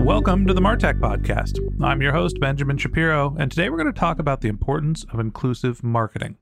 Welcome to the Martech Podcast. I'm your host, Benjamin Shapiro, and today we're going to talk about the importance of inclusive marketing.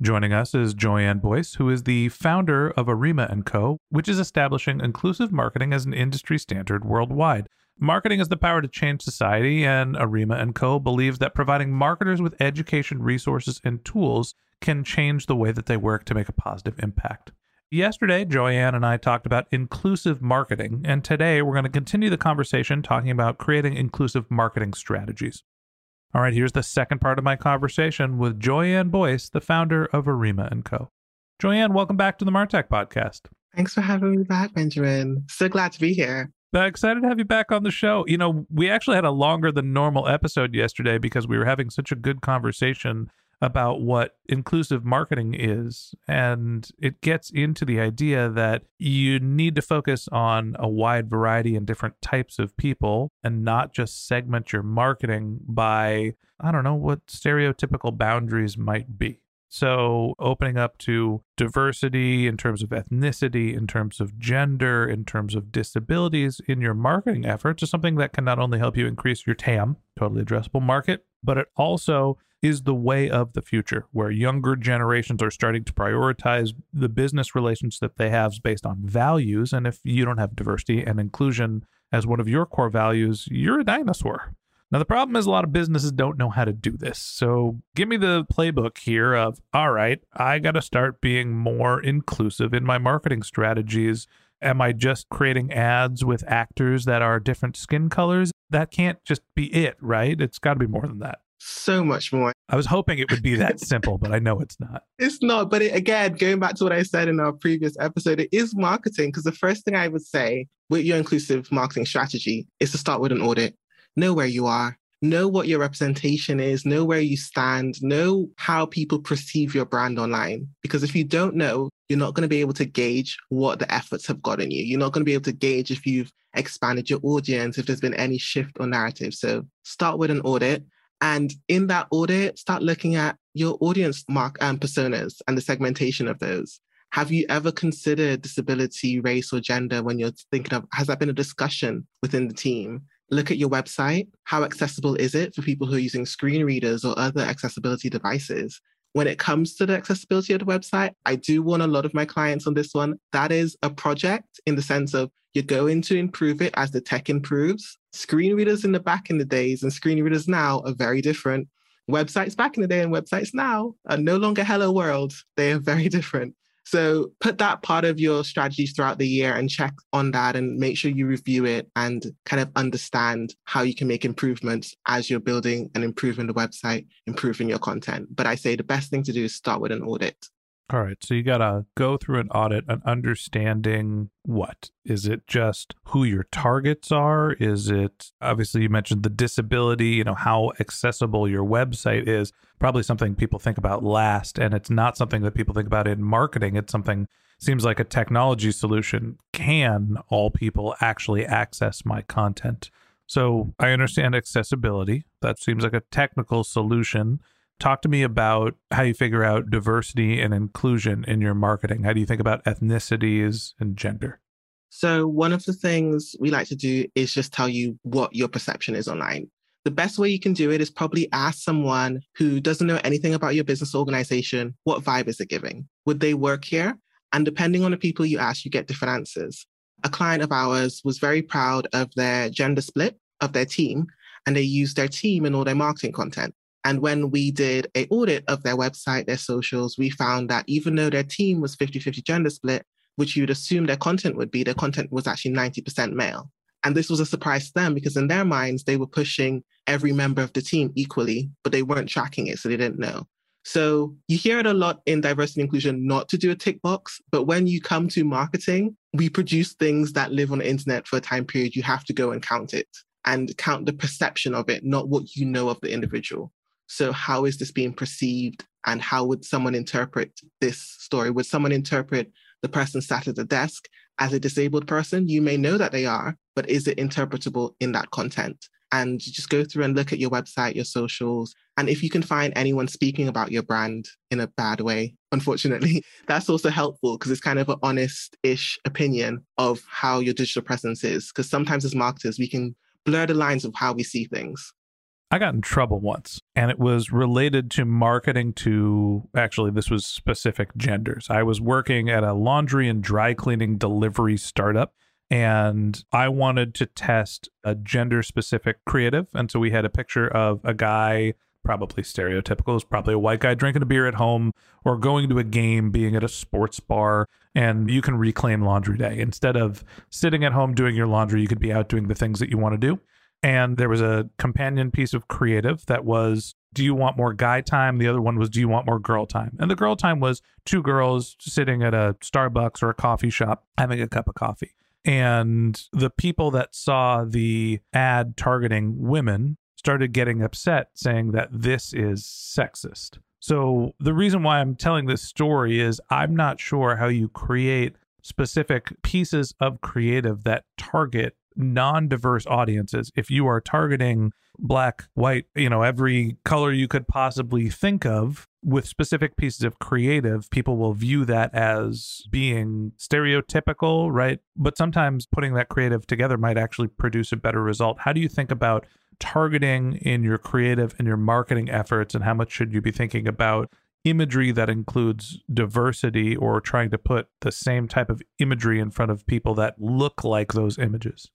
Joining us is Joyann Boyce, who is the founder of Arima & Co., which is establishing inclusive marketing as an industry standard worldwide. Marketing has the power to change society, and Arima & Co. believes that providing marketers with education, resources, and tools can change the way that they work to make a positive impact. Yesterday, Joyann and I talked about inclusive marketing, and today we're going to continue the conversation talking about creating inclusive marketing strategies. All right, here's the second part of my conversation with Joyann Boyce, the founder of Arima & Co. Joyann, welcome back to the Martech podcast. Thanks for having me back, Benjamin. So glad to be here. Uh, excited to have you back on the show. You know, we actually had a longer than normal episode yesterday because we were having such a good conversation about what inclusive marketing is. And it gets into the idea that you need to focus on a wide variety and different types of people and not just segment your marketing by, I don't know, what stereotypical boundaries might be. So, opening up to diversity in terms of ethnicity, in terms of gender, in terms of disabilities in your marketing efforts is something that can not only help you increase your TAM, totally addressable market, but it also is the way of the future, where younger generations are starting to prioritize the business relations that they have based on values. And if you don't have diversity and inclusion as one of your core values, you're a dinosaur. Now, the problem is a lot of businesses don't know how to do this. So, give me the playbook here of all right, I got to start being more inclusive in my marketing strategies. Am I just creating ads with actors that are different skin colors? That can't just be it, right? It's got to be more than that so much more. I was hoping it would be that simple, but I know it's not. It's not. But it, again, going back to what I said in our previous episode, it is marketing. Because the first thing I would say with your inclusive marketing strategy is to start with an audit. Know where you are, know what your representation is, know where you stand, know how people perceive your brand online. Because if you don't know, you're not going to be able to gauge what the efforts have gotten you. You're not going to be able to gauge if you've expanded your audience, if there's been any shift or narrative. So start with an audit and in that audit, start looking at your audience mark and personas and the segmentation of those. Have you ever considered disability, race, or gender when you're thinking of, has that been a discussion within the team? Look at your website. How accessible is it for people who are using screen readers or other accessibility devices? When it comes to the accessibility of the website, I do warn a lot of my clients on this one. That is a project in the sense of you're going to improve it as the tech improves. Screen readers in the back in the days and screen readers now are very different. Websites back in the day and websites now are no longer hello world. They are very different. So put that part of your strategies throughout the year and check on that and make sure you review it and kind of understand how you can make improvements as you're building and improving the website, improving your content. But I say the best thing to do is start with an audit. All right. So you got to go through an audit and understanding what? Is it just who your targets are? Is it obviously you mentioned the disability, you know, how accessible your website is? Probably something people think about last. And it's not something that people think about in marketing. It's something seems like a technology solution. Can all people actually access my content? So I understand accessibility. That seems like a technical solution Talk to me about how you figure out diversity and inclusion in your marketing. How do you think about ethnicities and gender? So, one of the things we like to do is just tell you what your perception is online. The best way you can do it is probably ask someone who doesn't know anything about your business organization what vibe is it giving? Would they work here? And depending on the people you ask, you get different answers. A client of ours was very proud of their gender split of their team, and they used their team in all their marketing content. And when we did a audit of their website, their socials, we found that even though their team was 50-50 gender split, which you'd assume their content would be, their content was actually 90% male. And this was a surprise to them because in their minds, they were pushing every member of the team equally, but they weren't tracking it, so they didn't know. So you hear it a lot in diversity and inclusion not to do a tick box, but when you come to marketing, we produce things that live on the internet for a time period. You have to go and count it and count the perception of it, not what you know of the individual. So, how is this being perceived? And how would someone interpret this story? Would someone interpret the person sat at the desk as a disabled person? You may know that they are, but is it interpretable in that content? And just go through and look at your website, your socials. And if you can find anyone speaking about your brand in a bad way, unfortunately, that's also helpful because it's kind of an honest ish opinion of how your digital presence is. Because sometimes as marketers, we can blur the lines of how we see things. I got in trouble once, and it was related to marketing to actually, this was specific genders. I was working at a laundry and dry cleaning delivery startup, and I wanted to test a gender specific creative. And so we had a picture of a guy, probably stereotypical, is probably a white guy drinking a beer at home or going to a game, being at a sports bar, and you can reclaim laundry day. Instead of sitting at home doing your laundry, you could be out doing the things that you want to do. And there was a companion piece of creative that was do you want more guy time? The other one was, do you want more girl time? And the girl time was two girls sitting at a Starbucks or a coffee shop having a cup of coffee. And the people that saw the ad targeting women started getting upset, saying that this is sexist. So, the reason why I'm telling this story is I'm not sure how you create specific pieces of creative that target non diverse audiences. If you are targeting black, white, you know, every color you could possibly think of with specific pieces of creative, people will view that as being stereotypical, right? But sometimes putting that creative together might actually produce a better result. How do you think about targeting in your creative and your marketing efforts, and how much should you be thinking about imagery that includes diversity or trying to put the same type of imagery in front of people that look like those images?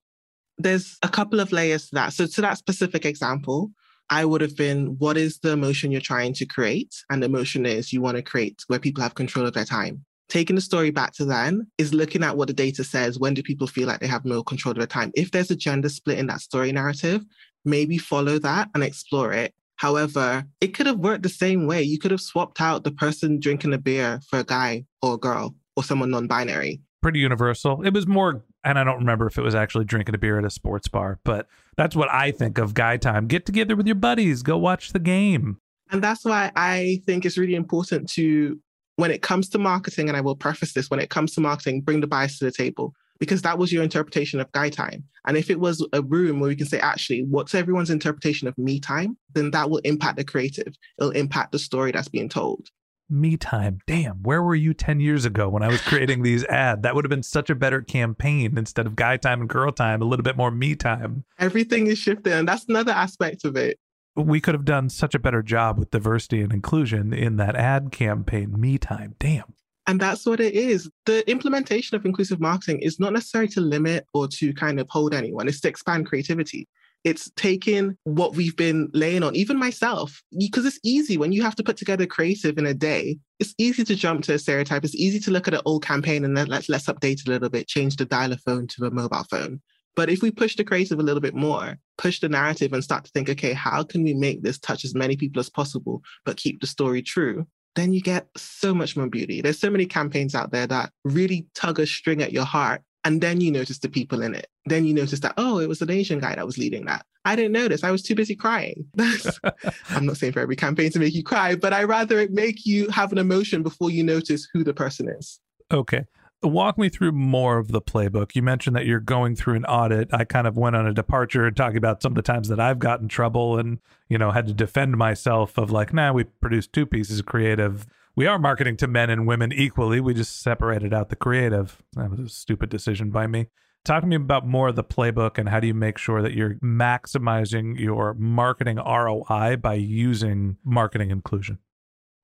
There's a couple of layers to that. So, to that specific example, I would have been what is the emotion you're trying to create? And the emotion is you want to create where people have control of their time. Taking the story back to then is looking at what the data says. When do people feel like they have more control of their time? If there's a gender split in that story narrative, maybe follow that and explore it. However, it could have worked the same way. You could have swapped out the person drinking a beer for a guy or a girl or someone non binary. Pretty universal. It was more, and I don't remember if it was actually drinking a beer at a sports bar, but that's what I think of guy time. Get together with your buddies, go watch the game. And that's why I think it's really important to, when it comes to marketing, and I will preface this when it comes to marketing, bring the bias to the table because that was your interpretation of guy time. And if it was a room where we can say, actually, what's everyone's interpretation of me time, then that will impact the creative. It'll impact the story that's being told. Me time. Damn, where were you 10 years ago when I was creating these ads? That would have been such a better campaign instead of guy time and girl time, a little bit more me time. Everything is shifting. And that's another aspect of it. We could have done such a better job with diversity and inclusion in that ad campaign, me time. Damn. And that's what it is. The implementation of inclusive marketing is not necessarily to limit or to kind of hold anyone, it's to expand creativity. It's taking what we've been laying on, even myself, because it's easy when you have to put together creative in a day. It's easy to jump to a stereotype. It's easy to look at an old campaign and then let's let's update it a little bit, change the dialer phone to a mobile phone. But if we push the creative a little bit more, push the narrative and start to think, okay, how can we make this touch as many people as possible, but keep the story true? Then you get so much more beauty. There's so many campaigns out there that really tug a string at your heart. And then you notice the people in it. Then you notice that, oh, it was an Asian guy that was leading that. I didn't notice. I was too busy crying. I'm not saying for every campaign to make you cry, but I rather it make you have an emotion before you notice who the person is. Okay. Walk me through more of the playbook. You mentioned that you're going through an audit. I kind of went on a departure and talking about some of the times that I've gotten trouble and, you know, had to defend myself of like, nah, we produced two pieces of creative. We are marketing to men and women equally. We just separated out the creative. That was a stupid decision by me. Talk to me about more of the playbook and how do you make sure that you're maximizing your marketing ROI by using marketing inclusion?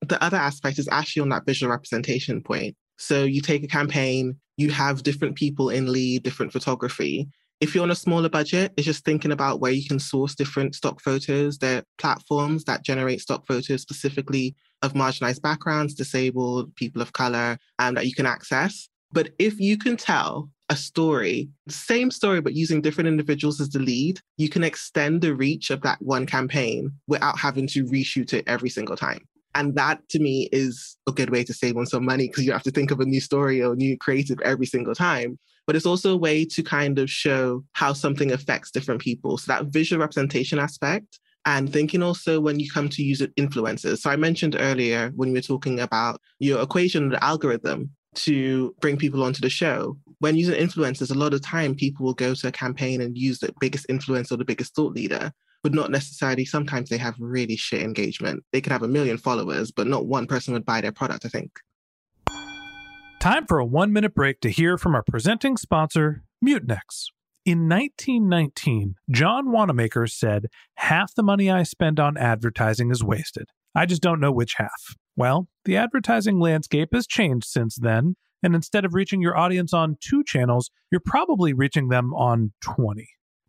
The other aspect is actually on that visual representation point. So you take a campaign, you have different people in lead, different photography. If you're on a smaller budget, it's just thinking about where you can source different stock photos. There are platforms that generate stock photos specifically of marginalized backgrounds, disabled, people of color, um, that you can access. But if you can tell a story, same story, but using different individuals as the lead, you can extend the reach of that one campaign without having to reshoot it every single time. And that to me is a good way to save on some money because you have to think of a new story or new creative every single time. But it's also a way to kind of show how something affects different people. So that visual representation aspect and thinking also when you come to use influencers. So I mentioned earlier when we were talking about your equation, the algorithm to bring people onto the show. When using influencers, a lot of time people will go to a campaign and use the biggest influencer or the biggest thought leader but not necessarily. Sometimes they have really shit engagement. They could have a million followers, but not one person would buy their product, I think. Time for a one minute break to hear from our presenting sponsor, Mutinex. In 1919, John Wanamaker said, Half the money I spend on advertising is wasted. I just don't know which half. Well, the advertising landscape has changed since then, and instead of reaching your audience on two channels, you're probably reaching them on 20.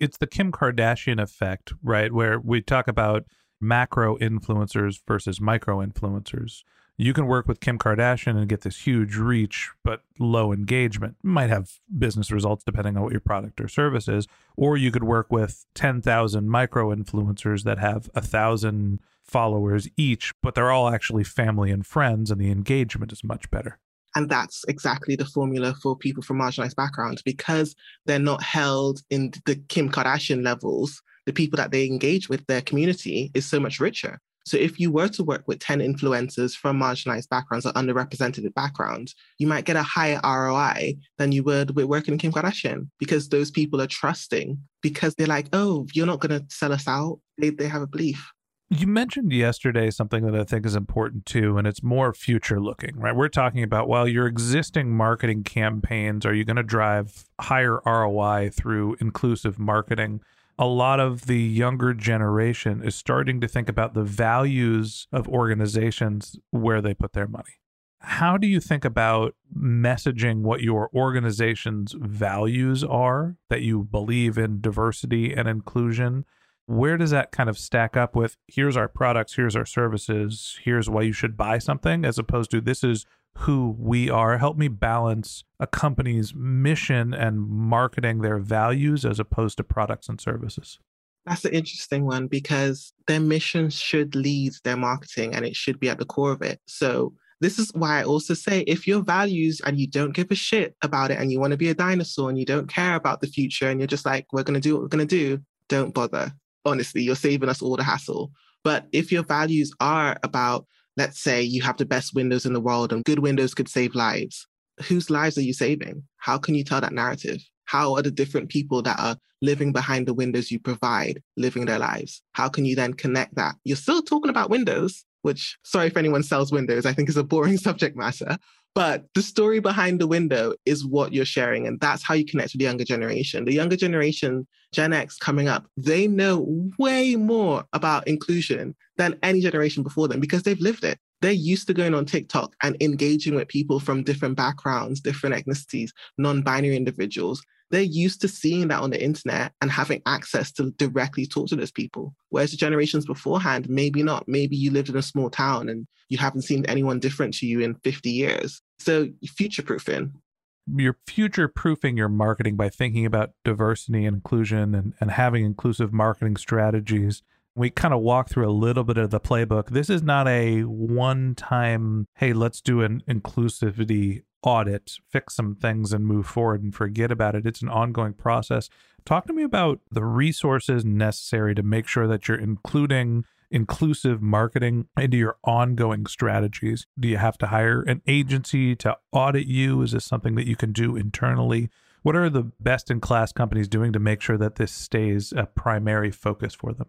it's the Kim Kardashian effect, right? Where we talk about macro influencers versus micro influencers. You can work with Kim Kardashian and get this huge reach, but low engagement. Might have business results depending on what your product or service is. Or you could work with 10,000 micro influencers that have a thousand followers each, but they're all actually family and friends, and the engagement is much better. And that's exactly the formula for people from marginalized backgrounds because they're not held in the Kim Kardashian levels. The people that they engage with, their community is so much richer. So if you were to work with 10 influencers from marginalized backgrounds or underrepresented backgrounds, you might get a higher ROI than you would with working in Kim Kardashian because those people are trusting because they're like, oh, you're not going to sell us out. They, they have a belief. You mentioned yesterday something that I think is important too, and it's more future looking, right? We're talking about, well, your existing marketing campaigns, are you going to drive higher ROI through inclusive marketing? A lot of the younger generation is starting to think about the values of organizations where they put their money. How do you think about messaging what your organization's values are that you believe in diversity and inclusion? Where does that kind of stack up with here's our products, here's our services, here's why you should buy something, as opposed to this is who we are? Help me balance a company's mission and marketing their values as opposed to products and services. That's an interesting one because their mission should lead their marketing and it should be at the core of it. So This is why I also say if your values and you don't give a shit about it and you want to be a dinosaur and you don't care about the future and you're just like, we're going to do what we're going to do, don't bother. Honestly, you're saving us all the hassle. But if your values are about, let's say you have the best windows in the world and good windows could save lives, whose lives are you saving? How can you tell that narrative? How are the different people that are living behind the windows you provide living their lives? How can you then connect that? You're still talking about windows, which, sorry if anyone sells windows, I think is a boring subject matter. But the story behind the window is what you're sharing. And that's how you connect with the younger generation. The younger generation, Gen X coming up, they know way more about inclusion than any generation before them because they've lived it they're used to going on TikTok and engaging with people from different backgrounds, different ethnicities, non binary individuals. They're used to seeing that on the internet and having access to directly talk to those people. Whereas the generations beforehand, maybe not. Maybe you lived in a small town and you haven't seen anyone different to you in 50 years. So, future proofing. You're future proofing your marketing by thinking about diversity and inclusion and, and having inclusive marketing strategies we kind of walk through a little bit of the playbook. This is not a one time, hey, let's do an inclusivity audit, fix some things and move forward and forget about it. It's an ongoing process. Talk to me about the resources necessary to make sure that you're including inclusive marketing into your ongoing strategies. Do you have to hire an agency to audit you? Is this something that you can do internally? What are the best in class companies doing to make sure that this stays a primary focus for them?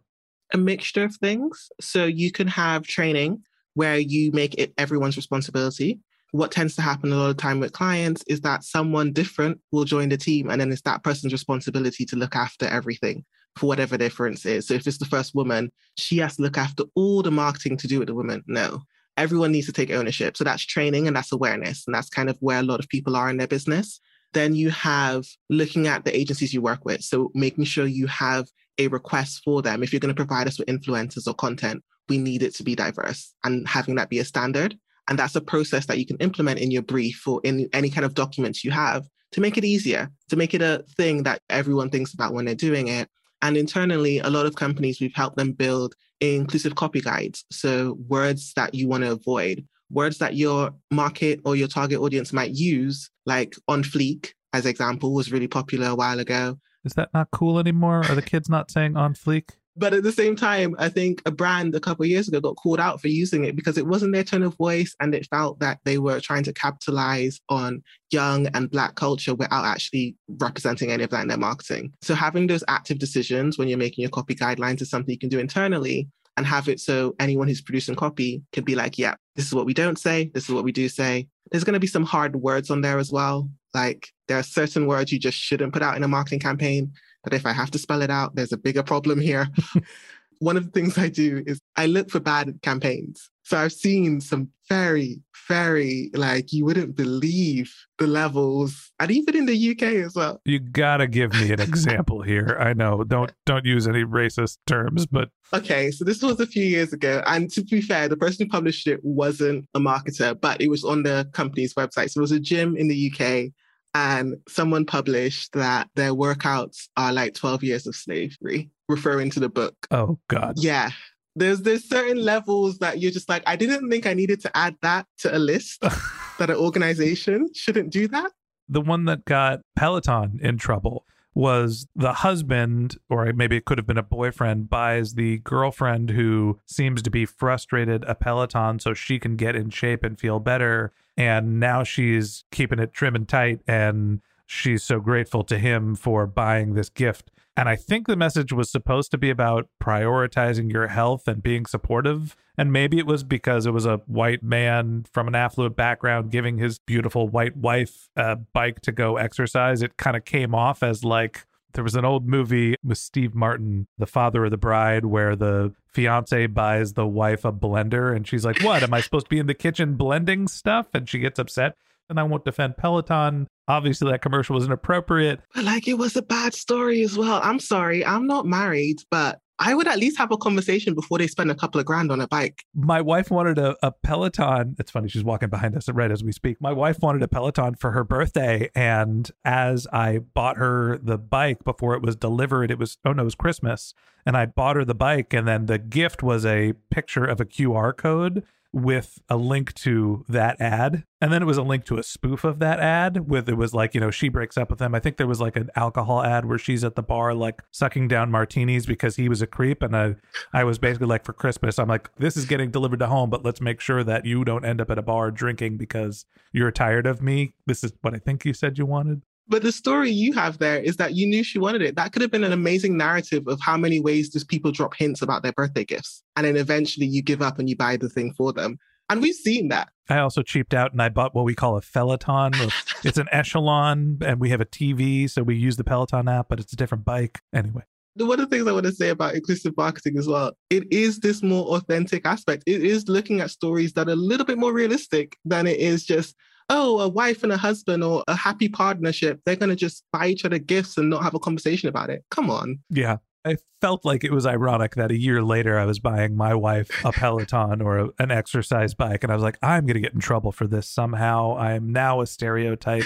a mixture of things. So you can have training where you make it everyone's responsibility. What tends to happen a lot of time with clients is that someone different will join the team and then it's that person's responsibility to look after everything for whatever difference is. So if it's the first woman, she has to look after all the marketing to do with the woman. No. Everyone needs to take ownership. So that's training and that's awareness. And that's kind of where a lot of people are in their business. Then you have looking at the agencies you work with. So making sure you have a request for them. If you're going to provide us with influencers or content, we need it to be diverse and having that be a standard. And that's a process that you can implement in your brief or in any kind of documents you have to make it easier, to make it a thing that everyone thinks about when they're doing it. And internally, a lot of companies, we've helped them build inclusive copy guides. So, words that you want to avoid, words that your market or your target audience might use, like on fleek, as example, was really popular a while ago. Is that not cool anymore? Are the kids not saying on fleek? But at the same time, I think a brand a couple of years ago got called out for using it because it wasn't their tone of voice and it felt that they were trying to capitalize on young and Black culture without actually representing any of that in their marketing. So having those active decisions when you're making your copy guidelines is something you can do internally and have it so anyone who's producing copy can be like, yeah, this is what we don't say, this is what we do say. There's going to be some hard words on there as well. Like there are certain words you just shouldn't put out in a marketing campaign. But if I have to spell it out, there's a bigger problem here. One of the things I do is I look for bad campaigns. So I've seen some very, very like you wouldn't believe the levels, and even in the UK as well. You gotta give me an example here. I know, don't don't use any racist terms, but okay. So this was a few years ago, and to be fair, the person who published it wasn't a marketer, but it was on the company's website. So it was a gym in the UK and someone published that their workouts are like 12 years of slavery, referring to the book. Oh, God. Yeah. There's there's certain levels that you're just like, I didn't think I needed to add that to a list that an organization shouldn't do that. The one that got Peloton in trouble was the husband, or maybe it could have been a boyfriend, buys the girlfriend who seems to be frustrated a Peloton so she can get in shape and feel better. And now she's keeping it trim and tight. And she's so grateful to him for buying this gift. And I think the message was supposed to be about prioritizing your health and being supportive. And maybe it was because it was a white man from an affluent background giving his beautiful white wife a bike to go exercise. It kind of came off as like there was an old movie with Steve Martin, The Father of the Bride, where the fiance buys the wife a blender and she's like, What? Am I supposed to be in the kitchen blending stuff? And she gets upset and I won't defend Peloton. Obviously, that commercial was inappropriate. But like, it was a bad story as well. I'm sorry, I'm not married, but I would at least have a conversation before they spend a couple of grand on a bike. My wife wanted a, a Peloton. It's funny, she's walking behind us right as we speak. My wife wanted a Peloton for her birthday. And as I bought her the bike before it was delivered, it was, oh no, it was Christmas. And I bought her the bike. And then the gift was a picture of a QR code with a link to that ad. And then it was a link to a spoof of that ad with it was like, you know, she breaks up with him. I think there was like an alcohol ad where she's at the bar like sucking down martinis because he was a creep. And I I was basically like for Christmas, I'm like, this is getting delivered to home, but let's make sure that you don't end up at a bar drinking because you're tired of me. This is what I think you said you wanted. But the story you have there is that you knew she wanted it. That could have been an amazing narrative of how many ways does people drop hints about their birthday gifts. And then eventually you give up and you buy the thing for them. And we've seen that. I also cheaped out and I bought what we call a Peloton. it's an echelon and we have a TV. So we use the Peloton app, but it's a different bike. Anyway. One of the things I want to say about inclusive marketing as well, it is this more authentic aspect. It is looking at stories that are a little bit more realistic than it is just, oh, a wife and a husband or a happy partnership, they're going to just buy each other gifts and not have a conversation about it. Come on. Yeah. I felt like it was ironic that a year later I was buying my wife a Peloton or a, an exercise bike. And I was like, I'm going to get in trouble for this somehow. I am now a stereotype.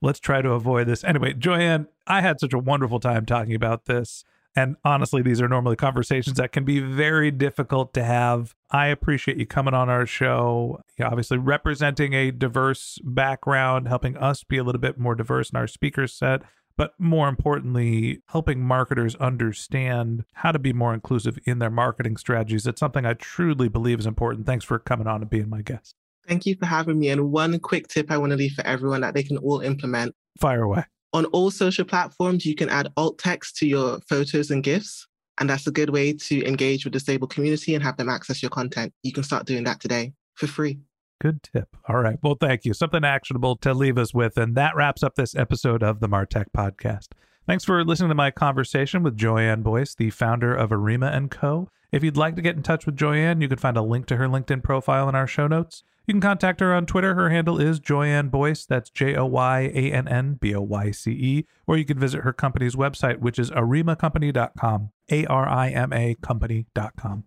Let's try to avoid this. Anyway, Joyann, I had such a wonderful time talking about this. And honestly, these are normally conversations that can be very difficult to have. I appreciate you coming on our show, you know, obviously representing a diverse background, helping us be a little bit more diverse in our speaker set, but more importantly, helping marketers understand how to be more inclusive in their marketing strategies. It's something I truly believe is important. Thanks for coming on and being my guest. Thank you for having me. And one quick tip I want to leave for everyone that they can all implement. Fire away. On all social platforms, you can add alt text to your photos and GIFs. And that's a good way to engage with the disabled community and have them access your content. You can start doing that today for free. Good tip. All right. Well, thank you. Something actionable to leave us with. And that wraps up this episode of the Martech Podcast. Thanks for listening to my conversation with Joyann Boyce, the founder of Arima & Co. If you'd like to get in touch with Joyann, you can find a link to her LinkedIn profile in our show notes. You can contact her on Twitter. Her handle is Joyann Boyce. That's J O Y A N N B O Y C E. Or you can visit her company's website, which is arimacompany.com. A R I M A company.com.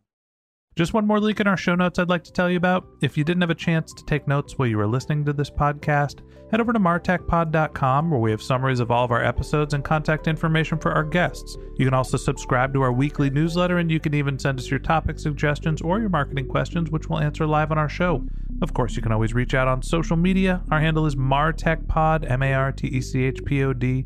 Just one more link in our show notes I'd like to tell you about. If you didn't have a chance to take notes while you were listening to this podcast, head over to martechpod.com where we have summaries of all of our episodes and contact information for our guests. You can also subscribe to our weekly newsletter and you can even send us your topic suggestions or your marketing questions, which we'll answer live on our show. Of course, you can always reach out on social media. Our handle is martechpod, M A R T E C H P O D,